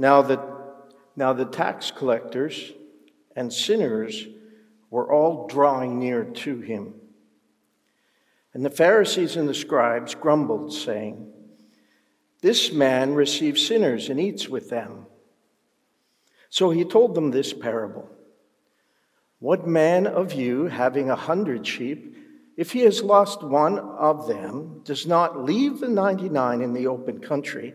Now the, now the tax collectors and sinners were all drawing near to him. And the Pharisees and the scribes grumbled, saying, This man receives sinners and eats with them. So he told them this parable What man of you, having a hundred sheep, if he has lost one of them, does not leave the 99 in the open country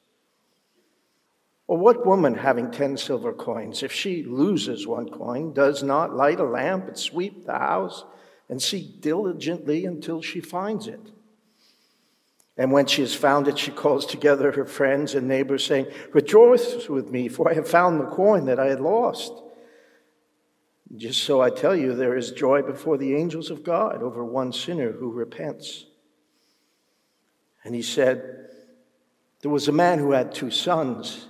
Or what woman having 10 silver coins, if she loses one coin, does not light a lamp and sweep the house? and seek diligently until she finds it. And when she has found it, she calls together her friends and neighbors, saying, Rejoice with me, for I have found the coin that I had lost. Just so I tell you, there is joy before the angels of God over one sinner who repents. And he said, There was a man who had two sons,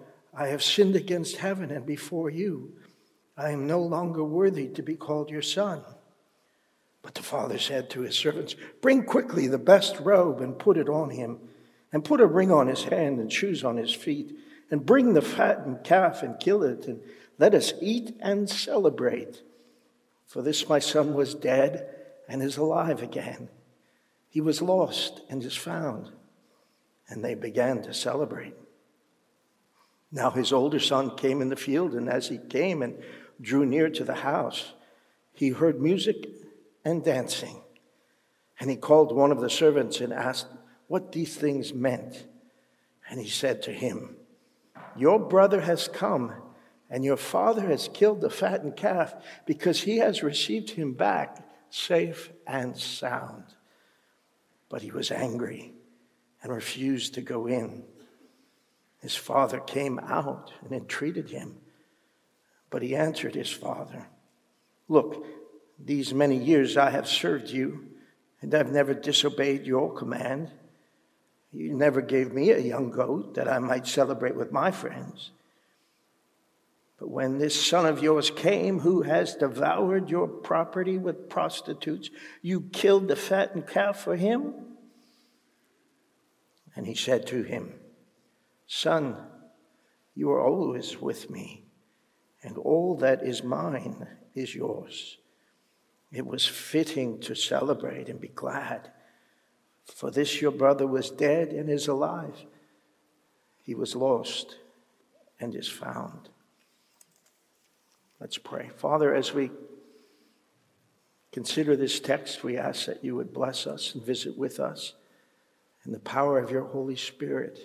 I have sinned against heaven and before you. I am no longer worthy to be called your son. But the father said to his servants, Bring quickly the best robe and put it on him, and put a ring on his hand and shoes on his feet, and bring the fattened calf and kill it, and let us eat and celebrate. For this my son was dead and is alive again. He was lost and is found. And they began to celebrate. Now his older son came in the field, and as he came and drew near to the house, he heard music and dancing. And he called one of the servants and asked what these things meant. And he said to him, Your brother has come, and your father has killed the fattened calf because he has received him back safe and sound. But he was angry and refused to go in. His father came out and entreated him. But he answered his father, Look, these many years I have served you, and I've never disobeyed your command. You never gave me a young goat that I might celebrate with my friends. But when this son of yours came, who has devoured your property with prostitutes, you killed the fattened calf for him? And he said to him, Son, you are always with me, and all that is mine is yours. It was fitting to celebrate and be glad, for this your brother was dead and is alive. He was lost and is found. Let's pray. Father, as we consider this text, we ask that you would bless us and visit with us in the power of your Holy Spirit.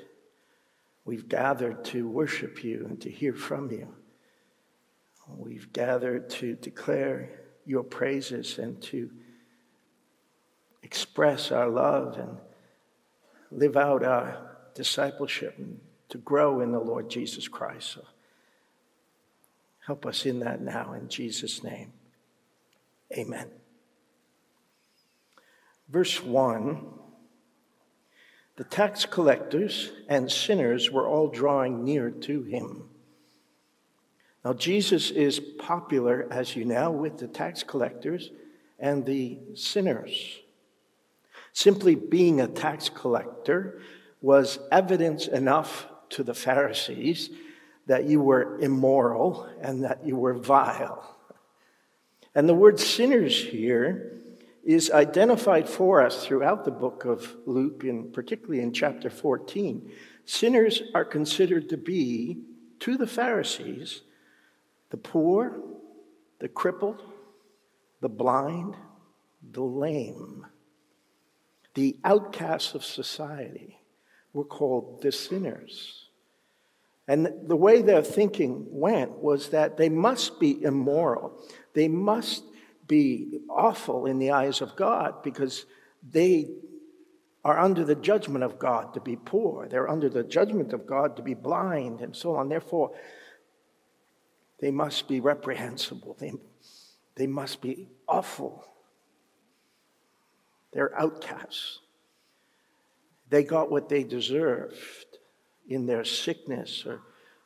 We've gathered to worship you and to hear from you. We've gathered to declare your praises and to express our love and live out our discipleship and to grow in the Lord Jesus Christ. So help us in that now in Jesus' name. Amen. Verse 1 The tax collectors and sinners were all drawing near to him. Now, Jesus is popular, as you know, with the tax collectors and the sinners. Simply being a tax collector was evidence enough to the Pharisees that you were immoral and that you were vile. And the word sinners here is identified for us throughout the book of Luke, and particularly in chapter 14. Sinners are considered to be, to the Pharisees, the poor, the crippled, the blind, the lame the outcasts of society were called the sinners. And the way their thinking went was that they must be immoral. They must be awful in the eyes of God because they are under the judgment of God to be poor. They're under the judgment of God to be blind and so on. Therefore, they must be reprehensible. They, they must be awful. They're outcasts. They got what they deserved in their sickness or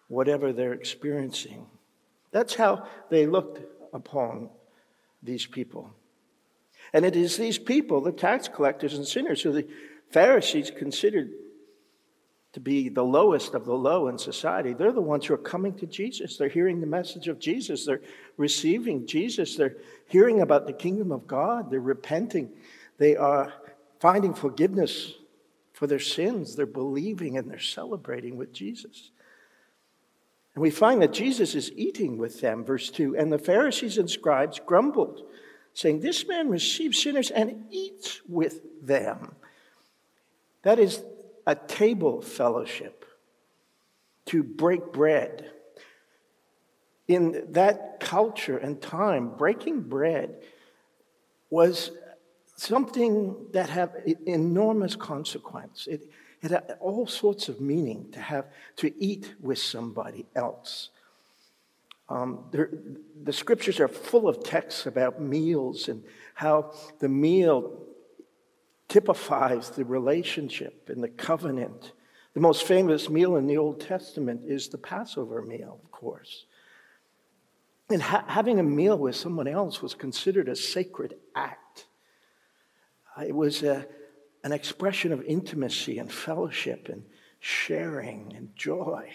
whatever they're experiencing. That's how they looked upon these people. And it is these people, the tax collectors and sinners, who the Pharisees considered to be the lowest of the low in society. They're the ones who are coming to Jesus. They're hearing the message of Jesus. They're receiving Jesus. They're hearing about the kingdom of God. They're repenting. They are finding forgiveness for their sins. They're believing and they're celebrating with Jesus. And we find that Jesus is eating with them, verse 2. And the Pharisees and scribes grumbled, saying, This man receives sinners and eats with them. That is a table fellowship, to break bread. In that culture and time, breaking bread was something that had enormous consequence. It, it had all sorts of meaning to have to eat with somebody else. Um, there, the scriptures are full of texts about meals and how the meal typifies the relationship and the covenant. The most famous meal in the Old Testament is the Passover meal, of course. And ha- having a meal with someone else was considered a sacred act. It was a, an expression of intimacy and fellowship and sharing and joy.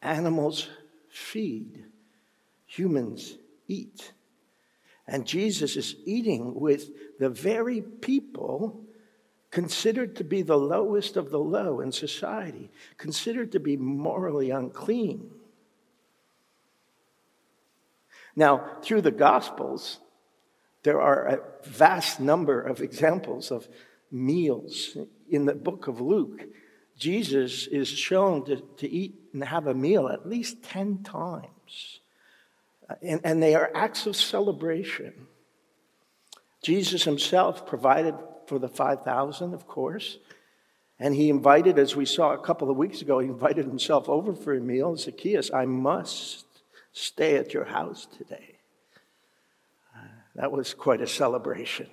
Animals feed, humans eat. And Jesus is eating with the very people considered to be the lowest of the low in society, considered to be morally unclean. Now, through the Gospels, there are a vast number of examples of meals. In the book of Luke, Jesus is shown to, to eat and have a meal at least 10 times. Uh, and, and they are acts of celebration. Jesus himself provided for the 5,000, of course. And he invited, as we saw a couple of weeks ago, he invited himself over for a meal. Zacchaeus, I must stay at your house today. That was quite a celebration.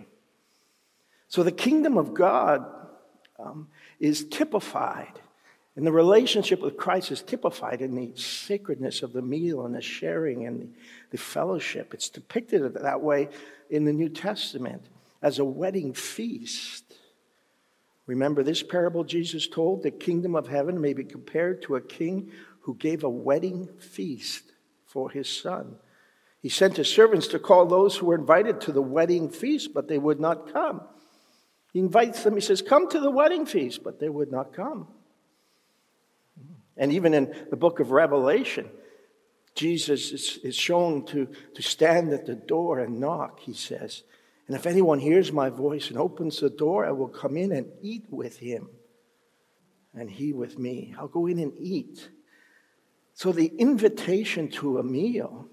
So the kingdom of God um, is typified, and the relationship with Christ is typified in the sacredness of the meal and the sharing and the, the fellowship. It's depicted that way in the New Testament as a wedding feast. Remember this parable Jesus told? The kingdom of heaven may be compared to a king who gave a wedding feast for his son. He sent his servants to call those who were invited to the wedding feast, but they would not come. He invites them, he says, Come to the wedding feast, but they would not come. And even in the book of Revelation, Jesus is, is shown to, to stand at the door and knock, he says. And if anyone hears my voice and opens the door, I will come in and eat with him, and he with me. I'll go in and eat. So the invitation to a meal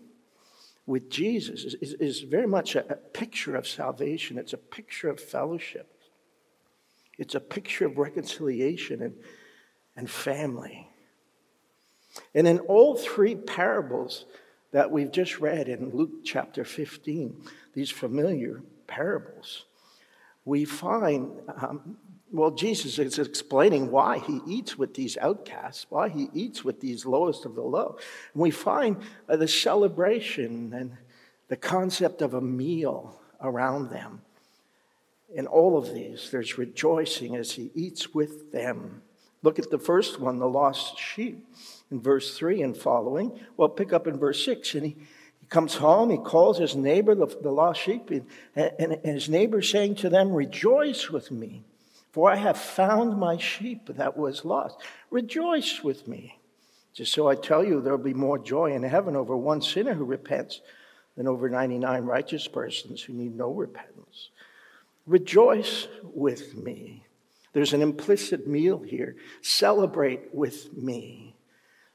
with Jesus is, is, is very much a, a picture of salvation. It's a picture of fellowship. It's a picture of reconciliation and, and family. And in all three parables that we've just read in Luke chapter 15, these familiar parables, we find um, well, Jesus is explaining why he eats with these outcasts, why he eats with these lowest of the low. And we find uh, the celebration and the concept of a meal around them. In all of these, there's rejoicing as he eats with them. Look at the first one, the lost sheep, in verse 3 and following. Well, pick up in verse 6. And he, he comes home, he calls his neighbor, the, the lost sheep, and, and, and his neighbor saying to them, Rejoice with me for I have found my sheep that was lost. Rejoice with me. Just so I tell you, there'll be more joy in heaven over one sinner who repents than over 99 righteous persons who need no repentance. Rejoice with me. There's an implicit meal here. Celebrate with me.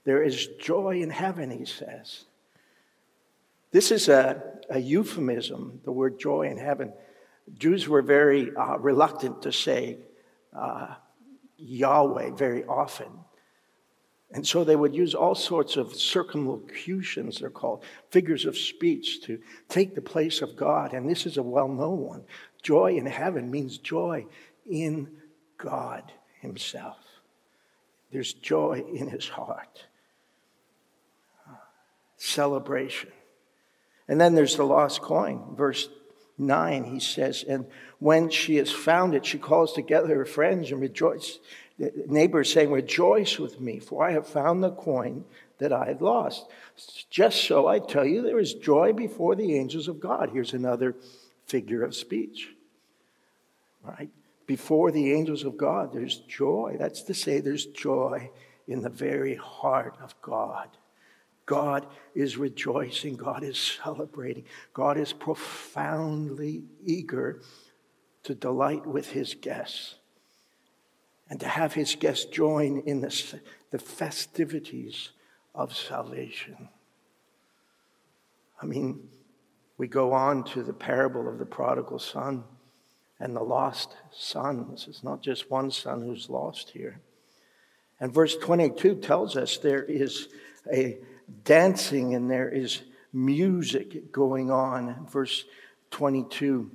There is joy in heaven, he says. This is a, a euphemism, the word joy in heaven. Jews were very uh, reluctant to say uh, Yahweh very often. And so they would use all sorts of circumlocutions, they're called, figures of speech to take the place of God. And this is a well known one. Joy in heaven means joy in God Himself. There's joy in His heart, celebration. And then there's the lost coin, verse 9, he says, and when she has found it, she calls together her friends and rejoice. The neighbors saying, Rejoice with me, for I have found the coin that I had lost. Just so I tell you, there is joy before the angels of God. Here's another figure of speech. Right? Before the angels of God, there's joy. That's to say, there's joy in the very heart of God. God is rejoicing, God is celebrating, God is profoundly eager to delight with his guests and to have his guests join in the, the festivities of salvation. I mean, we go on to the parable of the prodigal son and the lost sons. It's not just one son who's lost here. And verse 22 tells us there is a dancing and there is music going on. Verse 22.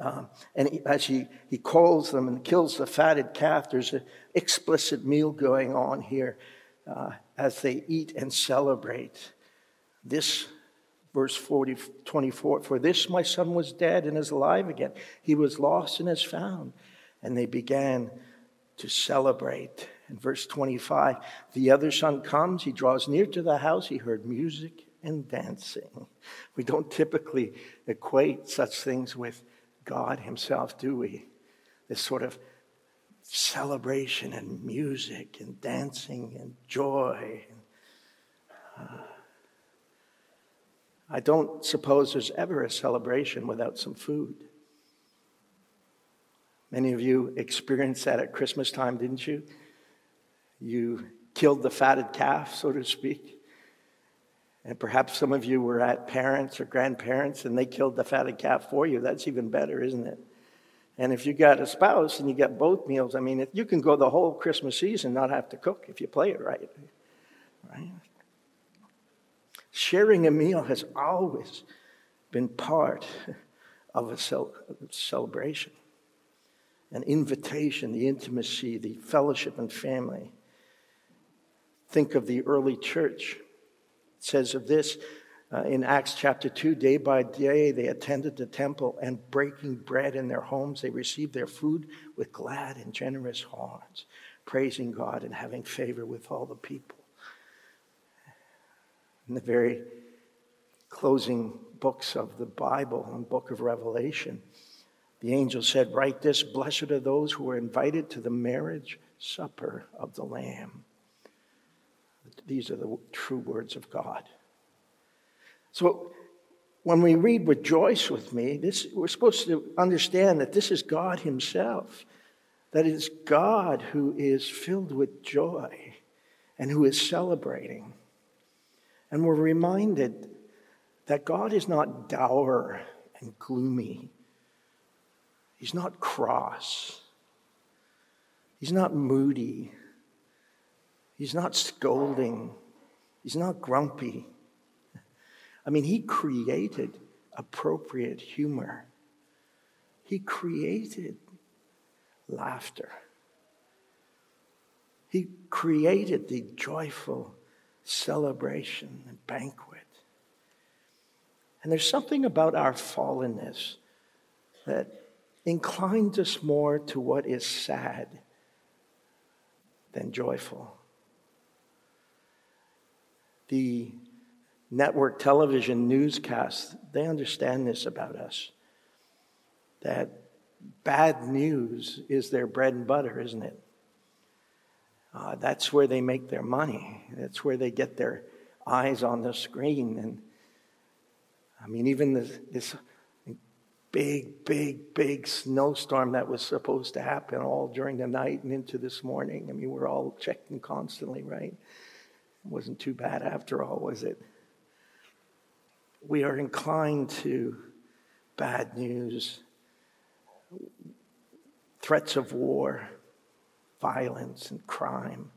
Uh, and he, as he, he calls them and kills the fatted calf, there's an explicit meal going on here uh, as they eat and celebrate. This, verse 40, 24, for this my son was dead and is alive again. He was lost and is found. And they began to celebrate. In verse 25, the other son comes, he draws near to the house, he heard music and dancing. We don't typically equate such things with God Himself, do we? This sort of celebration and music and dancing and joy. Uh, I don't suppose there's ever a celebration without some food. Many of you experienced that at Christmas time, didn't you? You killed the fatted calf, so to speak. And perhaps some of you were at parents or grandparents and they killed the fatted calf for you. That's even better, isn't it? And if you got a spouse and you got both meals, I mean, you can go the whole Christmas season not have to cook if you play it right. Right? Sharing a meal has always been part of a celebration, an invitation, the intimacy, the fellowship and family. Think of the early church. It says of this uh, in Acts chapter 2 day by day they attended the temple and breaking bread in their homes, they received their food with glad and generous hearts, praising God and having favor with all the people. In the very closing books of the Bible and book of Revelation, the angel said, Write this Blessed are those who are invited to the marriage supper of the Lamb. These are the true words of God. So when we read rejoice with me, this, we're supposed to understand that this is God Himself, that it's God who is filled with joy and who is celebrating. And we're reminded that God is not dour and gloomy. He's not cross. He's not moody. He's not scolding. He's not grumpy. I mean, He created appropriate humor, He created laughter. He created the joyful celebration and banquet. And there's something about our fallenness that inclines us more to what is sad than joyful. The network television newscasts, they understand this about us. That bad news is their bread and butter, isn't it? Uh, that's where they make their money. That's where they get their eyes on the screen. And I mean, even this, this big, big, big snowstorm that was supposed to happen all during the night and into this morning. I mean, we're all checking constantly, right? Wasn't too bad after all, was it? We are inclined to bad news, threats of war, violence and crime,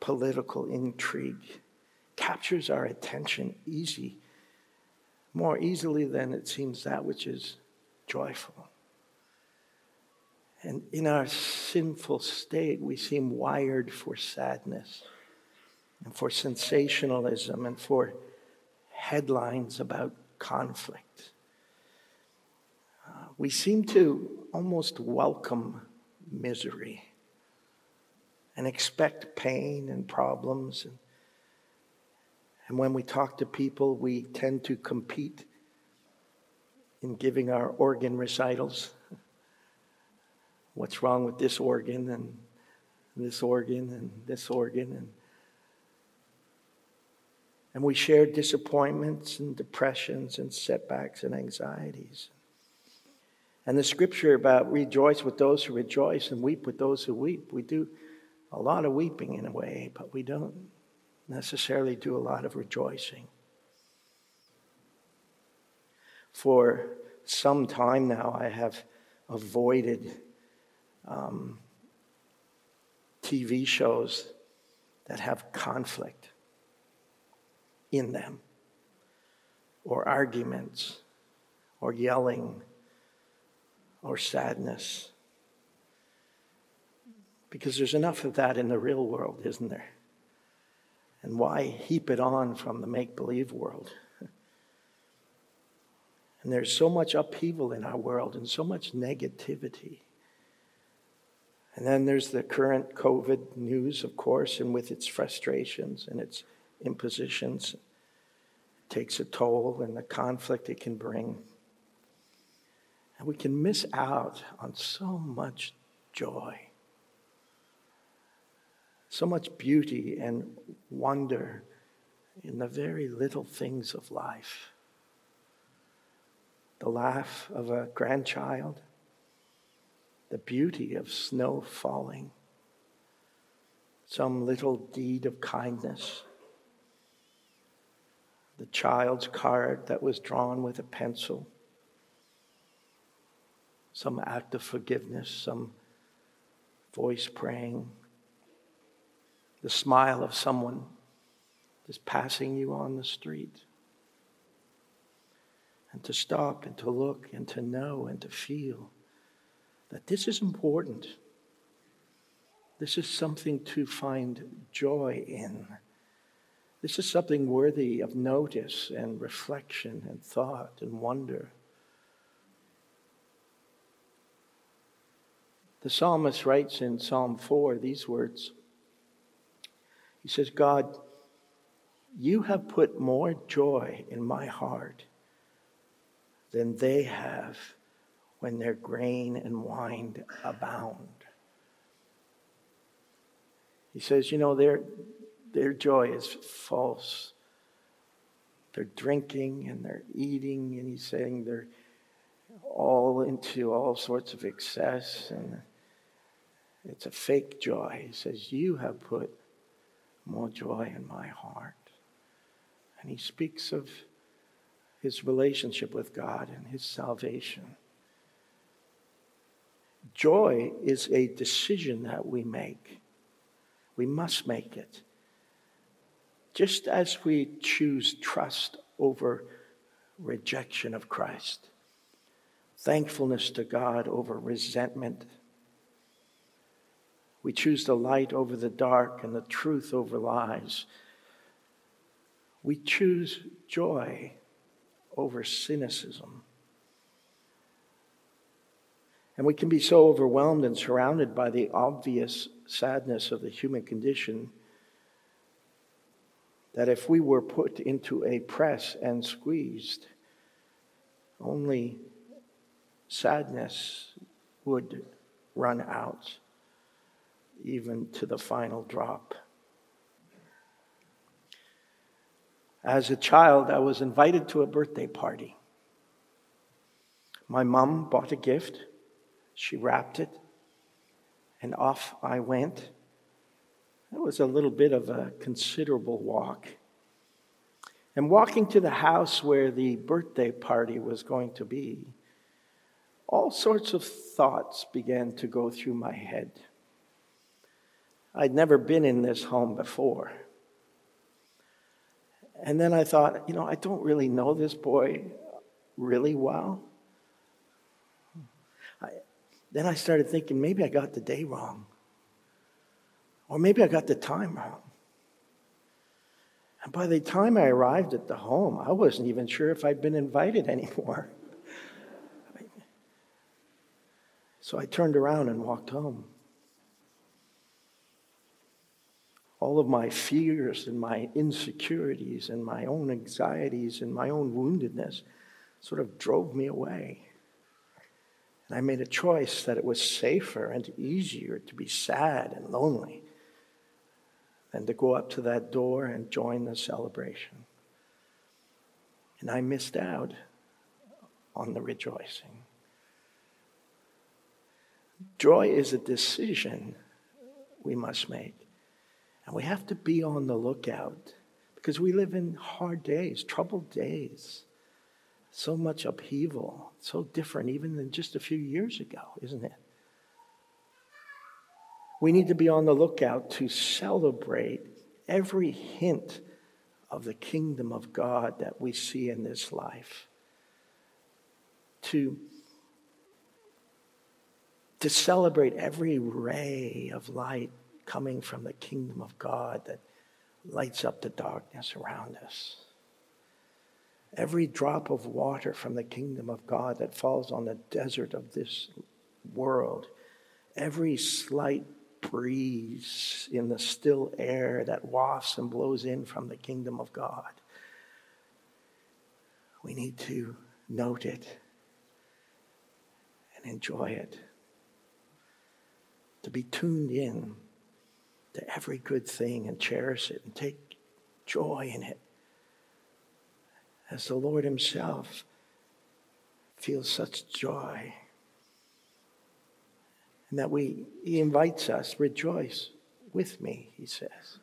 political intrigue captures our attention easy more easily than it seems that which is joyful. And in our sinful state, we seem wired for sadness and for sensationalism and for headlines about conflict. Uh, we seem to almost welcome misery and expect pain and problems and and when we talk to people, we tend to compete in giving our organ recitals. What's wrong with this organ and this organ and this organ and and we share disappointments and depressions and setbacks and anxieties. And the scripture about rejoice with those who rejoice and weep with those who weep. We do a lot of weeping in a way, but we don't necessarily do a lot of rejoicing. For some time now, I have avoided um, TV shows that have conflict in them, or arguments, or yelling, or sadness. Because there's enough of that in the real world, isn't there? And why heap it on from the make believe world? And there's so much upheaval in our world and so much negativity. And then there's the current COVID news, of course, and with its frustrations and its impositions, it takes a toll and the conflict it can bring. And we can miss out on so much joy so much beauty and wonder in the very little things of life. The laugh of a grandchild, the beauty of snow falling, some little deed of kindness, the child's card that was drawn with a pencil, some act of forgiveness, some voice praying the smile of someone just passing you on the street. And to stop and to look and to know and to feel that this is important. This is something to find joy in. This is something worthy of notice and reflection and thought and wonder. The psalmist writes in Psalm 4 these words he says, God, you have put more joy in my heart than they have when their grain and wine abound. He says, you know, their, their joy is false. They're drinking and they're eating, and he's saying they're all into all sorts of excess, and it's a fake joy. He says, You have put more joy in my heart. And he speaks of his relationship with God and his salvation. Joy is a decision that we make. We must make it. Just as we choose trust over rejection of Christ, thankfulness to God over resentment. We choose the light over the dark and the truth over lies. We choose joy over cynicism. And we can be so overwhelmed and surrounded by the obvious sadness of the human condition that if we were put into a press and squeezed, only sadness would run out, even to the final drop. As a child, I was invited to a birthday party. My mom bought a gift, she wrapped it, and off I went. It was a little bit of a considerable walk. And walking to the house where the birthday party was going to be, all sorts of thoughts began to go through my head. I'd never been in this home before. And then I thought, you know, I don't really know this boy really well. I, then I started thinking maybe I got the day wrong. Or maybe I got the time wrong. And by the time I arrived at the home, I wasn't even sure if I'd been invited anymore. So I turned around and walked home. all of my fears and my insecurities and my own anxieties and my own woundedness sort of drove me away. And I made a choice that it was safer and easier to be sad and lonely than to go up to that door and join the celebration. And I missed out on the rejoicing. Joy is a decision we must make. And we have to be on the lookout because we live in hard days, troubled days. So much upheaval, so different even than just a few years ago, isn't it? We need to be on the lookout to celebrate every hint of the kingdom of God that we see in this life. To, to celebrate every ray of light coming from the kingdom of God that lights up the darkness around us. Every drop of water from the kingdom of God that falls on the desert of this world, every slight breeze in the still air that wafts and blows in from the kingdom of God. We need to note it and enjoy it, to be tuned in to every good thing and cherish it and take joy in it. As the Lord Himself feels such joy. And that we, He invites us, rejoice with me, He says.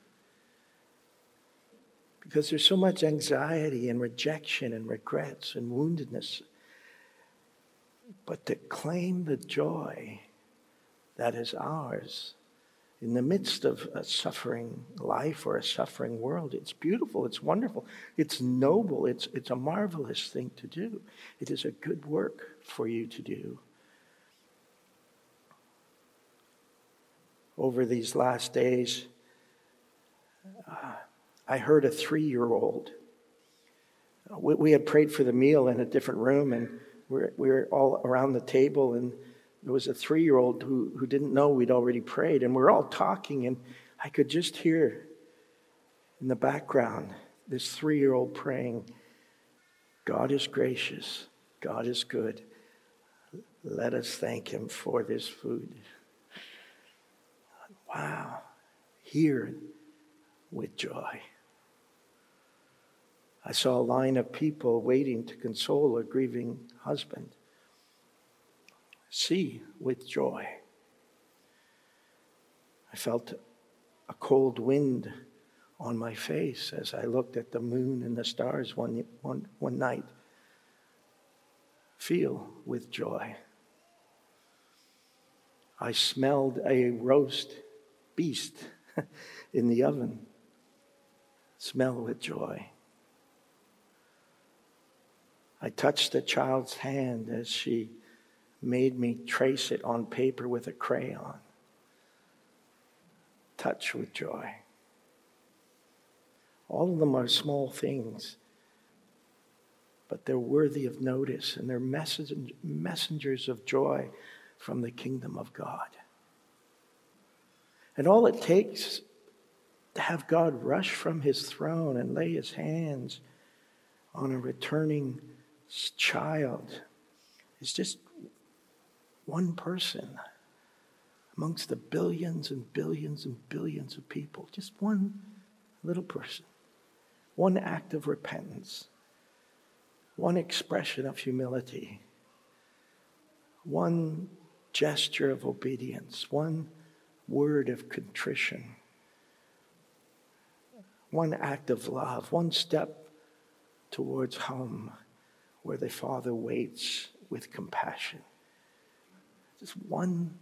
Because there's so much anxiety and rejection and regrets and woundedness. But to claim the joy that is ours in the midst of a suffering life or a suffering world. It's beautiful, it's wonderful, it's noble, it's, it's a marvelous thing to do. It is a good work for you to do. Over these last days, uh, I heard a three year old. We, we, had prayed for the meal in a different room, and we're, we were all around the table, and there was a three year old who, who didn't know we'd already prayed, and we're all talking, and I could just hear in the background this three year old praying, God is gracious, God is good. Let us thank Him for this food. Wow, hear with joy. I saw a line of people waiting to console a grieving husband see with joy. I felt a cold wind on my face as I looked at the moon and the stars one, one, one night. Feel with joy. I smelled a roast beast in the oven. Smell with joy. I touched the child's hand as she made me trace it on paper with a crayon. Touch with joy. All of them are small things, but they're worthy of notice and they're messengers of joy from the kingdom of God. And all it takes to have God rush from his throne and lay his hands on a returning child is just one person amongst the billions and billions and billions of people. Just one little person, one act of repentance, one expression of humility, one gesture of obedience, one word of contrition, one act of love, one step towards home where the Father waits with compassion. Just one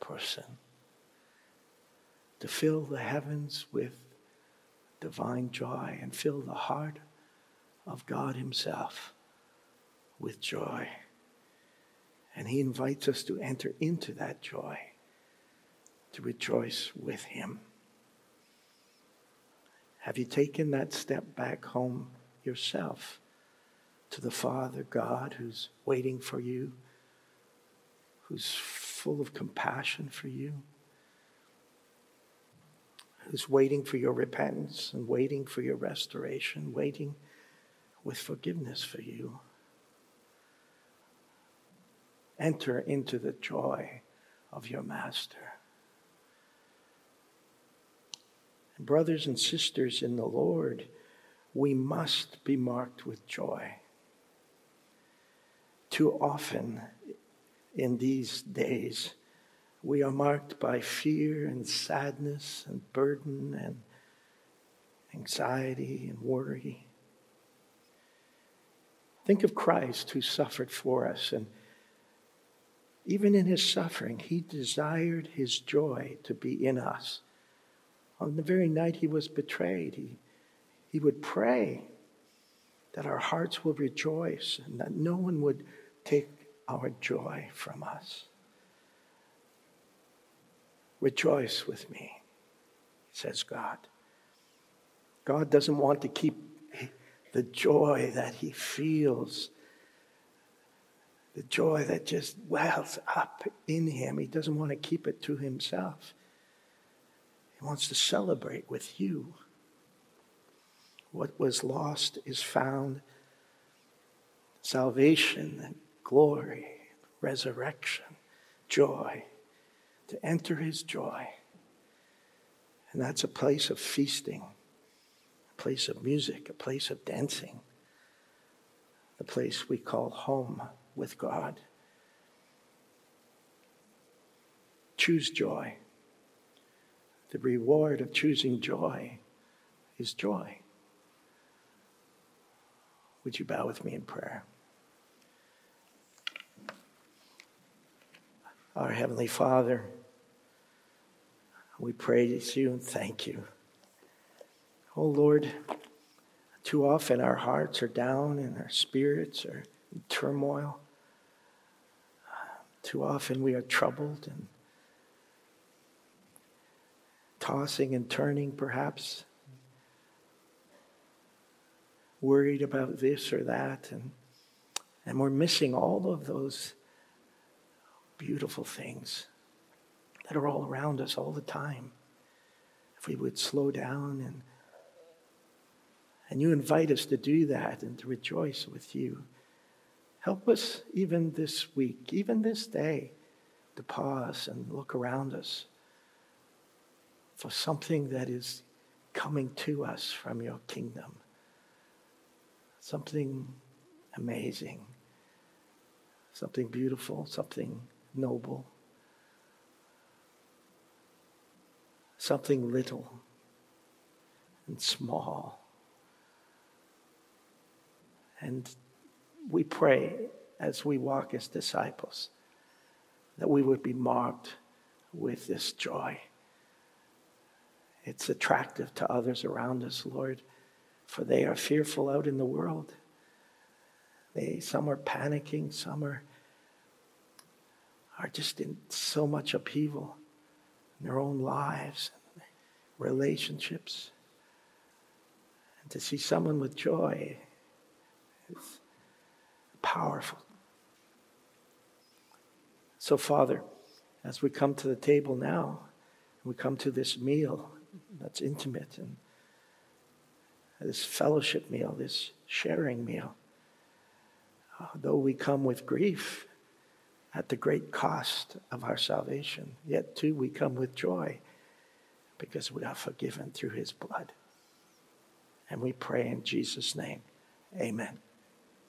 person to fill the heavens with divine joy and fill the heart of God Himself with joy. And He invites us to enter into that joy, to rejoice with Him. Have you taken that step back home yourself to the Father God who's waiting for you? who's full of compassion for you, who's waiting for your repentance and waiting for your restoration, waiting with forgiveness for you. Enter into the joy of your Master. And brothers and sisters in the Lord, we must be marked with joy. Too often, in these days. We are marked by fear and sadness and burden and anxiety and worry. Think of Christ who suffered for us, and even in his suffering, he desired his joy to be in us. On the very night he was betrayed, he, he would pray that our hearts will rejoice and that no one would take our joy from us. Rejoice with me, says God. God doesn't want to keep the joy that he feels, the joy that just wells up in him. He doesn't want to keep it to himself. Wants to celebrate with you. What was lost is found. Salvation and glory, resurrection, joy, to enter his joy. And that's a place of feasting, a place of music, a place of dancing, the place we call home with God. Choose joy. The reward of choosing joy is joy. Would you bow with me in prayer? Our Heavenly Father, we praise you and thank you. Oh Lord, too often our hearts are down and our spirits are in turmoil. Too often we are troubled and tossing and turning, perhaps, worried about this or that, and, and we're missing all of those beautiful things that are all around us all the time. If we would slow down and and you invite us to do that and to rejoice with you. Help us even this week, even this day, to pause and look around us for something that is coming to us from your kingdom. Something amazing, something beautiful, something noble, something little, and small. And we pray as we walk as disciples that we would be marked with this joy. It's attractive to others around us, Lord, for they are fearful out in the world. They, some are panicking, some are, are just in so much upheaval in their own lives, and relationships. And to see someone with joy is powerful. So, Father, as we come to the table now, we come to this meal that's intimate and this fellowship meal, this sharing meal, uh, though we come with grief at the great cost of our salvation, yet too we come with joy because we are forgiven through his blood. And we pray in Jesus' name. Amen.